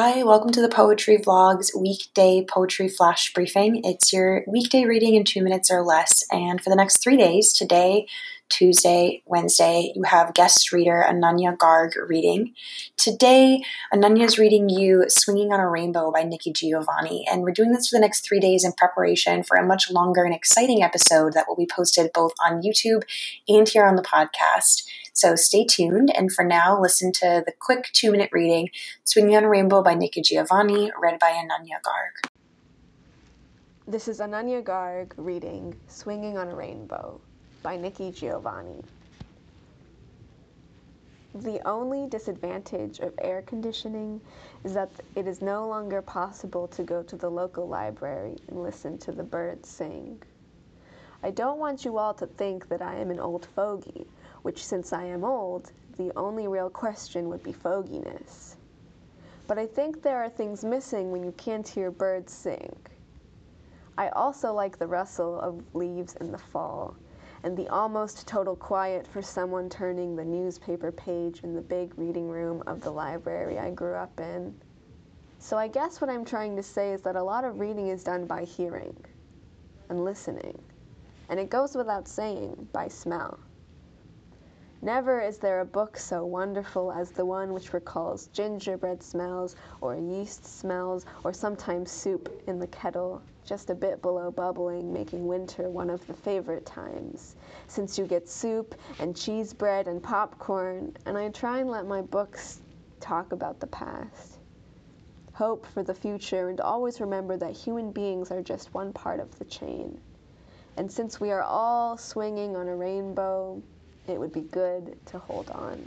Hi, welcome to the Poetry Vlogs weekday poetry flash briefing. It's your weekday reading in two minutes or less. And for the next three days, today, Tuesday, Wednesday, you have guest reader Ananya Garg reading. Today, Ananya is reading you Swinging on a Rainbow by Nikki Giovanni. And we're doing this for the next three days in preparation for a much longer and exciting episode that will be posted both on YouTube and here on the podcast. So stay tuned. And for now, listen to the quick two minute reading Swinging on a Rainbow by Nikki Giovanni, read by Ananya Garg. This is Ananya Garg reading Swinging on a Rainbow by Nikki Giovanni. The only disadvantage of air conditioning is that it is no longer possible to go to the local library and listen to the birds sing. I don't want you all to think that I am an old fogey which, since I am old, the only real question would be foginess. But I think there are things missing when you can't hear birds sing. I also like the rustle of leaves in the fall, and the almost total quiet for someone turning the newspaper page in the big reading room of the library I grew up in. So I guess what I'm trying to say is that a lot of reading is done by hearing and listening, and it goes without saying by smell. Never is there a book so wonderful as the one which recalls gingerbread smells, or yeast smells, or sometimes soup in the kettle, just a bit below bubbling, making winter one of the favorite times, since you get soup and cheese bread and popcorn, and I try and let my books talk about the past. Hope for the future, and always remember that human beings are just one part of the chain. And since we are all swinging on a rainbow, it would be good to hold on.